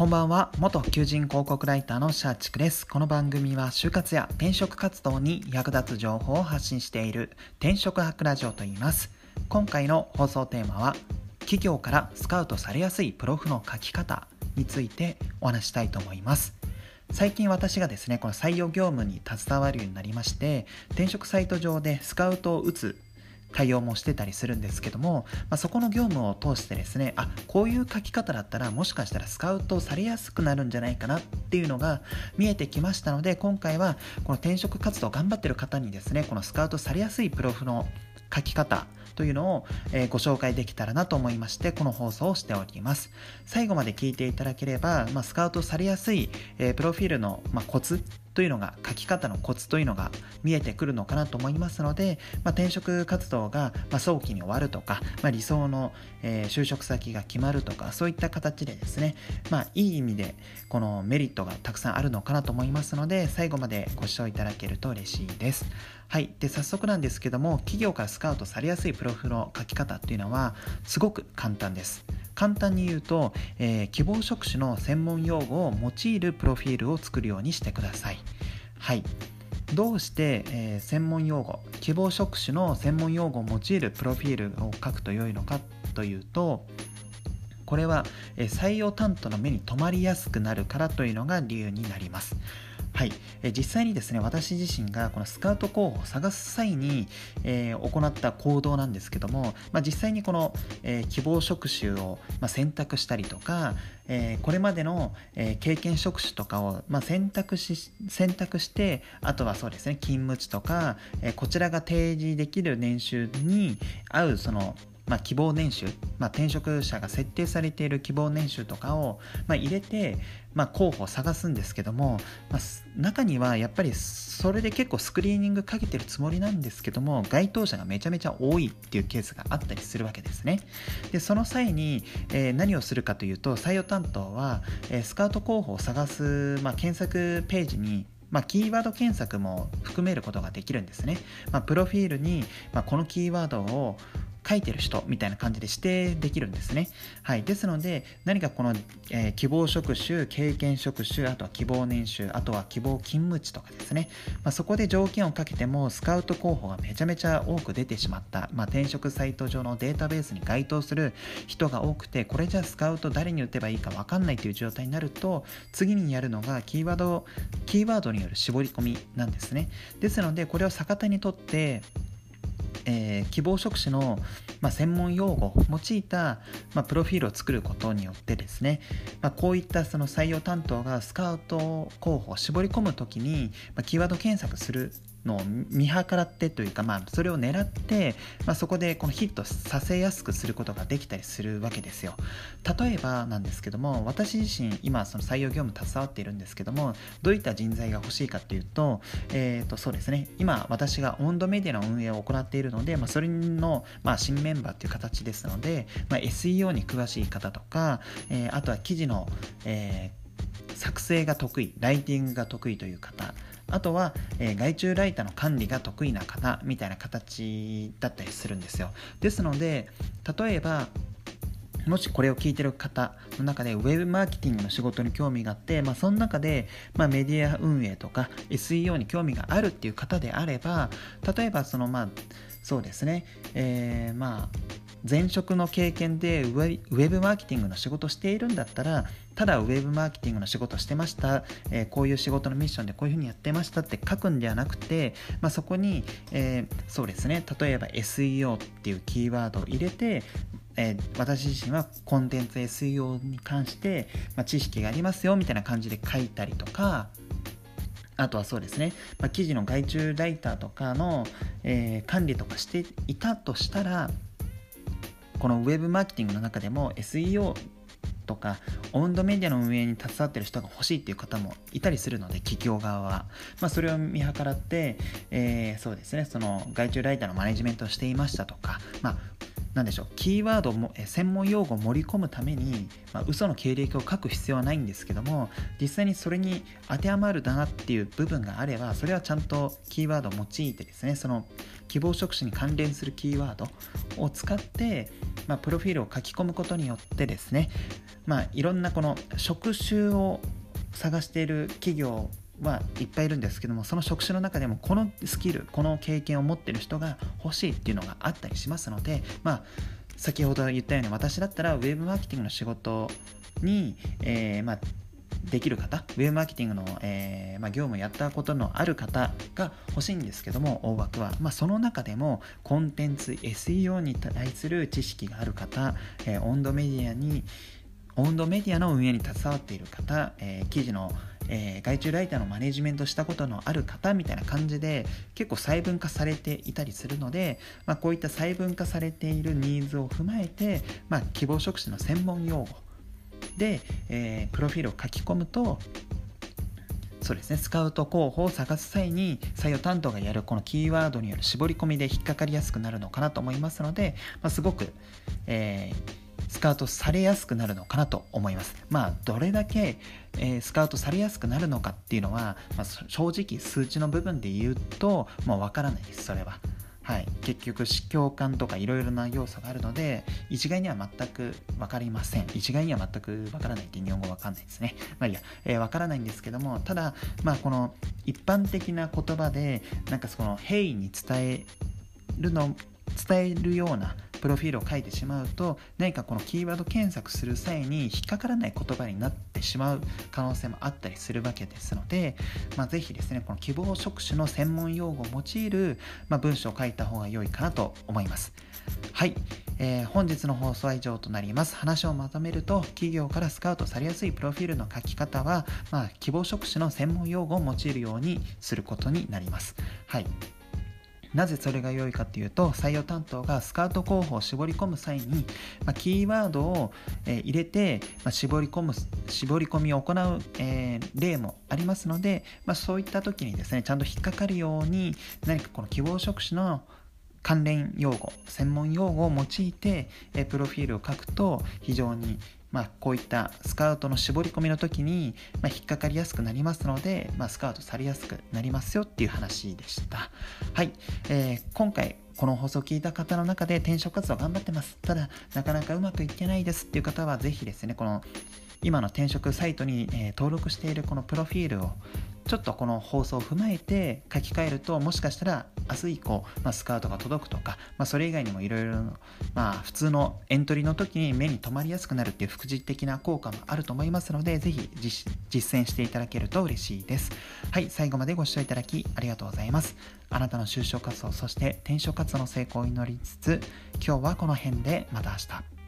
こんばんは。元求人広告ライターのシャーチクです。この番組は就活や転職活動に役立つ情報を発信している転職博ラジオと言います。今回の放送テーマは企業からスカウトされやすいプロフの書き方についてお話したいと思います。最近私がですねこの採用業務に携わるようになりまして転職サイト上でスカウトを打つ対応もしてたりするんですけども、まあ、そこの業務を通してですねあこういう書き方だったらもしかしたらスカウトされやすくなるんじゃないかなっていうのが見えてきましたので今回はこの転職活動頑張ってる方にですねこのスカウトされやすいプロフの書き方というのを、え、ご紹介できたらなと思いましてこの放送をしております。最後まで聞いていただければ、まあ、スカウトされやすい、え、プロフィールの、まあ、コツというのが書き方のコツというのが見えてくるのかなと思いますので、まあ、転職活動が、早期に終わるとか、まあ、理想の、え、就職先が決まるとかそういった形でですね、まあ、いい意味でこのメリットがたくさんあるのかなと思いますので最後までご視聴いただけると嬉しいです。はい、で早速なんですけども企業からスカウトされやすいプロフの書き方っていうのはすごく簡単です。簡単に言うと、えー、希望職種の専門用語を用いるプロフィールを作るようにしてください。はい。どうして、えー、専門用語、希望職種の専門用語を用いるプロフィールを書くと良いのかというと、これは、えー、採用担当の目に留まりやすくなるからというのが理由になります。はい、え実際にですね私自身がこのスカウト候補を探す際に、えー、行った行動なんですけども、まあ、実際にこの、えー、希望職種を、まあ、選択したりとか、えー、これまでの、え経験職種とかを、まあ、選択し選択してあとはそうですね勤務地とか、えこちらが提示できる年収に合うそのまあ、希望年収、まあ、転職者が設定されている希望年収とかを、まあ、入れて、まあ、候補を探すんですけども、まあ、中にはやっぱりそれで結構スクリーニングかけてるつもりなんですけども該当者がめちゃめちゃ多いっていうケースがあったりするわけですねでその際に、えー、何をするかというと採用担当は、えー、スカウト候補を探す、まあ、検索ページにまあ、キーワード検索も含めることができるんですね。まあ、プロフィールに、まあ、このキーワードを書いてる人みたいな感じで指定できるんですね。はい。ですので、何かこの、えー、希望職種、経験職種、あとは希望年収、あとは希望勤務地とかですね。まあ、そこで条件をかけても、スカウト候補がめちゃめちゃ多く出てしまった、まあ、転職サイト上のデータベースに該当する人が多くて、これじゃスカウト誰に打てばいいか分かんないという状態になると、次にやるのがキーワード、キーワードによる絞り込みなんですね。ですので、これを逆手にとって、えー、希望職種の、まあ、専門用語を用いた、まあ、プロフィールを作ることによってですね、まあ、こういったその採用担当がスカウト候補を絞り込む時に、まキーワード検索するのを見計らってというか、まあ、それを狙って、まあ、そこでこのヒットさせやすくすることができたりするわけですよ。例えばなんですけども私自身今その採用業務携わっているんですけどもどういった人材が欲しいかっていうと,、えー、とそうですね今私が温度メディアの運営を行っているので、まあ、それの、まあ、新メンバーっていう形ですので、まあ、SEO に詳しい方とか、えー、あとは記事の、えー、作成が得意ライティングが得意という方あとは、えー、外注ライターの管理が得意な方みたいな形だったりするんですよ。ですので、例えば、もしこれを聞いてる方の中でウェブマーケティングの仕事に興味があって、まあ、その中で、まあ、メディア運営とか SEO に興味があるっていう方であれば例えばそのまあそうですね、えー、まあ前職の経験でウェブマーケティングの仕事しているんだったらただウェブマーケティングの仕事してました、えー、こういう仕事のミッションでこういうふうにやってましたって書くんではなくて、まあ、そこに、えー、そうですね。例えば SEO っていうキーワードを入れてえー、私自身はコンテンツ SEO に関して、まあ、知識がありますよみたいな感じで書いたりとかあとはそうですね、まあ、記事の外注ライターとかの、えー、管理とかしていたとしたらこのウェブマーケティングの中でも SEO とかオウンドメディアの運営に携わってる人が欲しいっていう方もいたりするので企業側は、まあ、それを見計らって、えー、そうですねその外注ライターのマネジメントをしていましたとか、まあ、何でしょうキーワードも専門用語を盛り込むために、まあ、嘘の経歴を書く必要はないんですけども実際にそれに当てはまるだなっていう部分があればそれはちゃんとキーワードを用いてですねその希望職種に関連するキーワードを使って、まあ、プロフィールを書き込むことによってですねまあいろんなこの職種を探している企業はいっぱいいるんですけどもその職種の中でもこのスキルこの経験を持ってる人が欲しいっていうのがあったりしますのでまあ先ほど言ったように私だったらウェブマーケティングの仕事に、えー、まあできる方、ウェブマーケティングの、えー、まあ、業務をやったことのある方が欲しいんですけども、大枠は。まあ、その中でも、コンテンツ、SEO に対する知識がある方、えー、温度メディアに、温度メディアの運営に携わっている方、えー、記事の、えー、外注ライターのマネジメントしたことのある方みたいな感じで結構細分化されていたりするので、まあ、こういった細分化されているニーズを踏まえて、まあ、希望職種の専門用語で、えー、プロフィールを書き込むとそうですねスカウト候補を探す際に採用担当がやるこのキーワードによる絞り込みで引っかかりやすくなるのかなと思いますので、まあ、すごく、えー、スカウトされやすくなるのかなと思います。まあ、どれだけ、えー、スカウトされやすくなるのかっていうのは、まあ、正直数値の部分で言うと、もうわからないです、それは。はい、結局共感とかいろいろな要素があるので一概には全く分かりません一概には全く分からないって日本語分かんないですねまあいいや、えー、分からないんですけどもただまあこの一般的な言葉でなんかその平易に伝えるの伝えるようなプロフィールを書いてしまうと何かこのキーワード検索する際に引っかからない言葉になってしまう可能性もあったりするわけですので、まあ、ぜひですねこの希望職種の専門用語を用いる、まあ、文章を書いた方が良いかなと思います。はい、えー、本日の放送は以上となります。話をまとめると企業からスカウトされやすいプロフィールの書き方は、まあ、希望職種の専門用語を用いるようにすることになります。はい。なぜそれが良いかっていうと採用担当がスカウト候補を絞り込む際に、まあ、キーワードを、えー、入れて、まあ、絞り込む絞り込みを行う、えー、例もありますので、まあ、そういった時にですねちゃんと引っかかるように何かこの希望職種の関連用語専門用語を用いて、プロフィールを書くと非常にまあ、こういったスカウトの絞り込みの時に、まあ、引っかかりやすくなりますので、まあ、スカウトされやすくなりますよっていう話でした。はい、えー、今回この放送を聞いた方の中で転職活動頑張ってます。ただ、なかなかうまくいってないですっていう方は、ぜひですね、この今の転職サイトに、えー、登録しているこのプロフィールをちょっとこの放送を踏まえて書き換えるともしかしたら明日以降、まあ、スカウトが届くとか、まあ、それ以外にもいろいろまあ普通のエントリーの時に目に留まりやすくなるっていう副次的な効果もあると思いますのでぜひ実践していただけると嬉しいです。はい最後までご視聴いただきありがとうございます。あなたの就職活動そして転職活動の成功を祈りつつ今日はこの辺でまた明日。